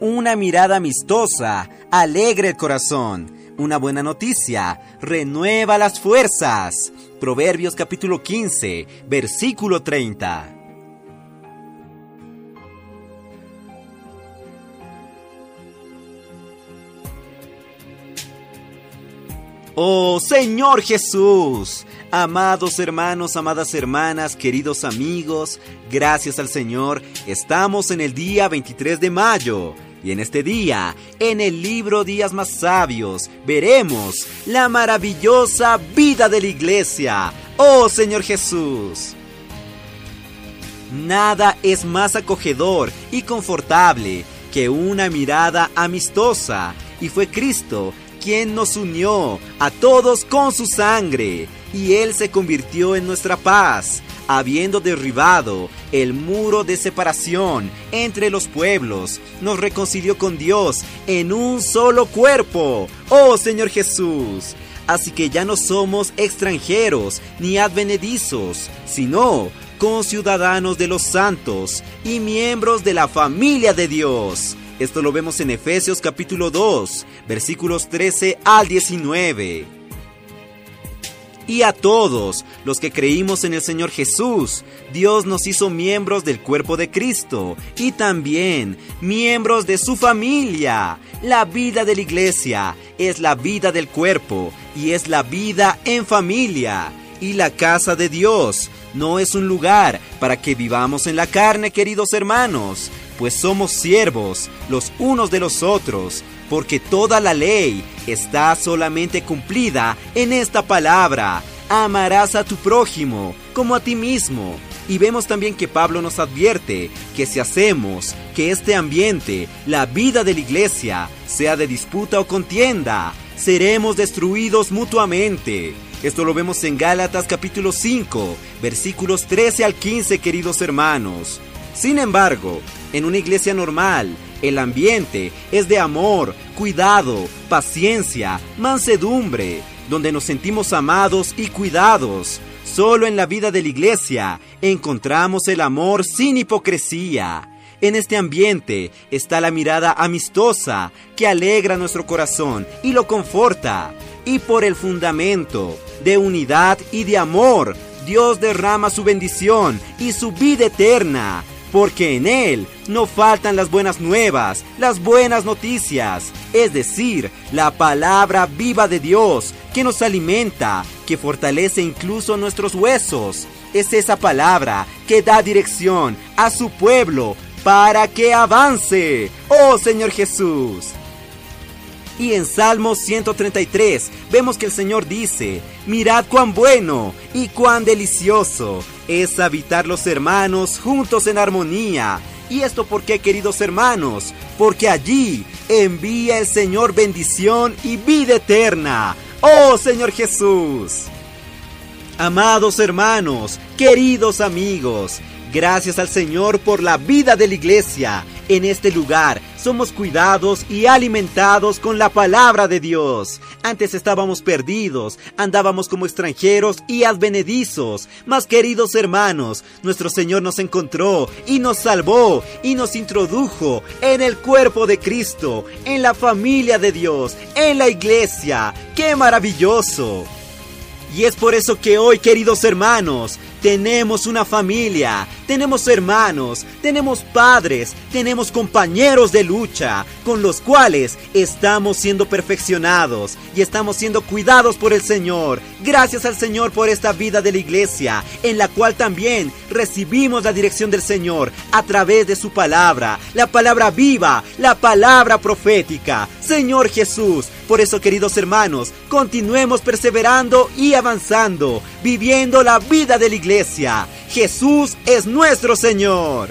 Una mirada amistosa alegra el corazón. Una buena noticia renueva las fuerzas. Proverbios capítulo 15, versículo 30. Oh Señor Jesús, amados hermanos, amadas hermanas, queridos amigos, gracias al Señor, estamos en el día 23 de mayo. Y en este día, en el libro Días más Sabios, veremos la maravillosa vida de la iglesia. Oh Señor Jesús. Nada es más acogedor y confortable que una mirada amistosa. Y fue Cristo quien nos unió a todos con su sangre, y Él se convirtió en nuestra paz, habiendo derribado el muro de separación entre los pueblos, nos reconcilió con Dios en un solo cuerpo. Oh Señor Jesús. Así que ya no somos extranjeros ni advenedizos, sino conciudadanos de los santos y miembros de la familia de Dios. Esto lo vemos en Efesios capítulo 2, versículos 13 al 19. Y a todos los que creímos en el Señor Jesús, Dios nos hizo miembros del cuerpo de Cristo y también miembros de su familia. La vida de la iglesia es la vida del cuerpo y es la vida en familia. Y la casa de Dios no es un lugar para que vivamos en la carne, queridos hermanos, pues somos siervos los unos de los otros, porque toda la ley está solamente cumplida en esta palabra. Amarás a tu prójimo como a ti mismo. Y vemos también que Pablo nos advierte que si hacemos que este ambiente, la vida de la iglesia, sea de disputa o contienda, seremos destruidos mutuamente. Esto lo vemos en Gálatas capítulo 5, versículos 13 al 15, queridos hermanos. Sin embargo, en una iglesia normal, el ambiente es de amor, cuidado, paciencia, mansedumbre, donde nos sentimos amados y cuidados. Solo en la vida de la iglesia encontramos el amor sin hipocresía. En este ambiente está la mirada amistosa que alegra nuestro corazón y lo conforta. Y por el fundamento de unidad y de amor, Dios derrama su bendición y su vida eterna porque en Él no faltan las buenas nuevas, las buenas noticias, es decir, la palabra viva de Dios que nos alimenta, que fortalece incluso nuestros huesos. Es esa palabra que da dirección a su pueblo para que avance. Oh Señor Jesús. Y en Salmo 133 vemos que el Señor dice, mirad cuán bueno y cuán delicioso es habitar los hermanos juntos en armonía. ¿Y esto por qué, queridos hermanos? Porque allí envía el Señor bendición y vida eterna. ¡Oh Señor Jesús! Amados hermanos, queridos amigos, gracias al Señor por la vida de la iglesia en este lugar somos cuidados y alimentados con la palabra de Dios. Antes estábamos perdidos, andábamos como extranjeros y advenedizos. Mas queridos hermanos, nuestro Señor nos encontró y nos salvó y nos introdujo en el cuerpo de Cristo, en la familia de Dios, en la iglesia. ¡Qué maravilloso! Y es por eso que hoy, queridos hermanos, tenemos una familia, tenemos hermanos, tenemos padres, tenemos compañeros de lucha con los cuales estamos siendo perfeccionados y estamos siendo cuidados por el Señor. Gracias al Señor por esta vida de la iglesia, en la cual también recibimos la dirección del Señor a través de su palabra, la palabra viva, la palabra profética. Señor Jesús, por eso queridos hermanos, continuemos perseverando y avanzando, viviendo la vida de la iglesia. Jesús es nuestro Señor.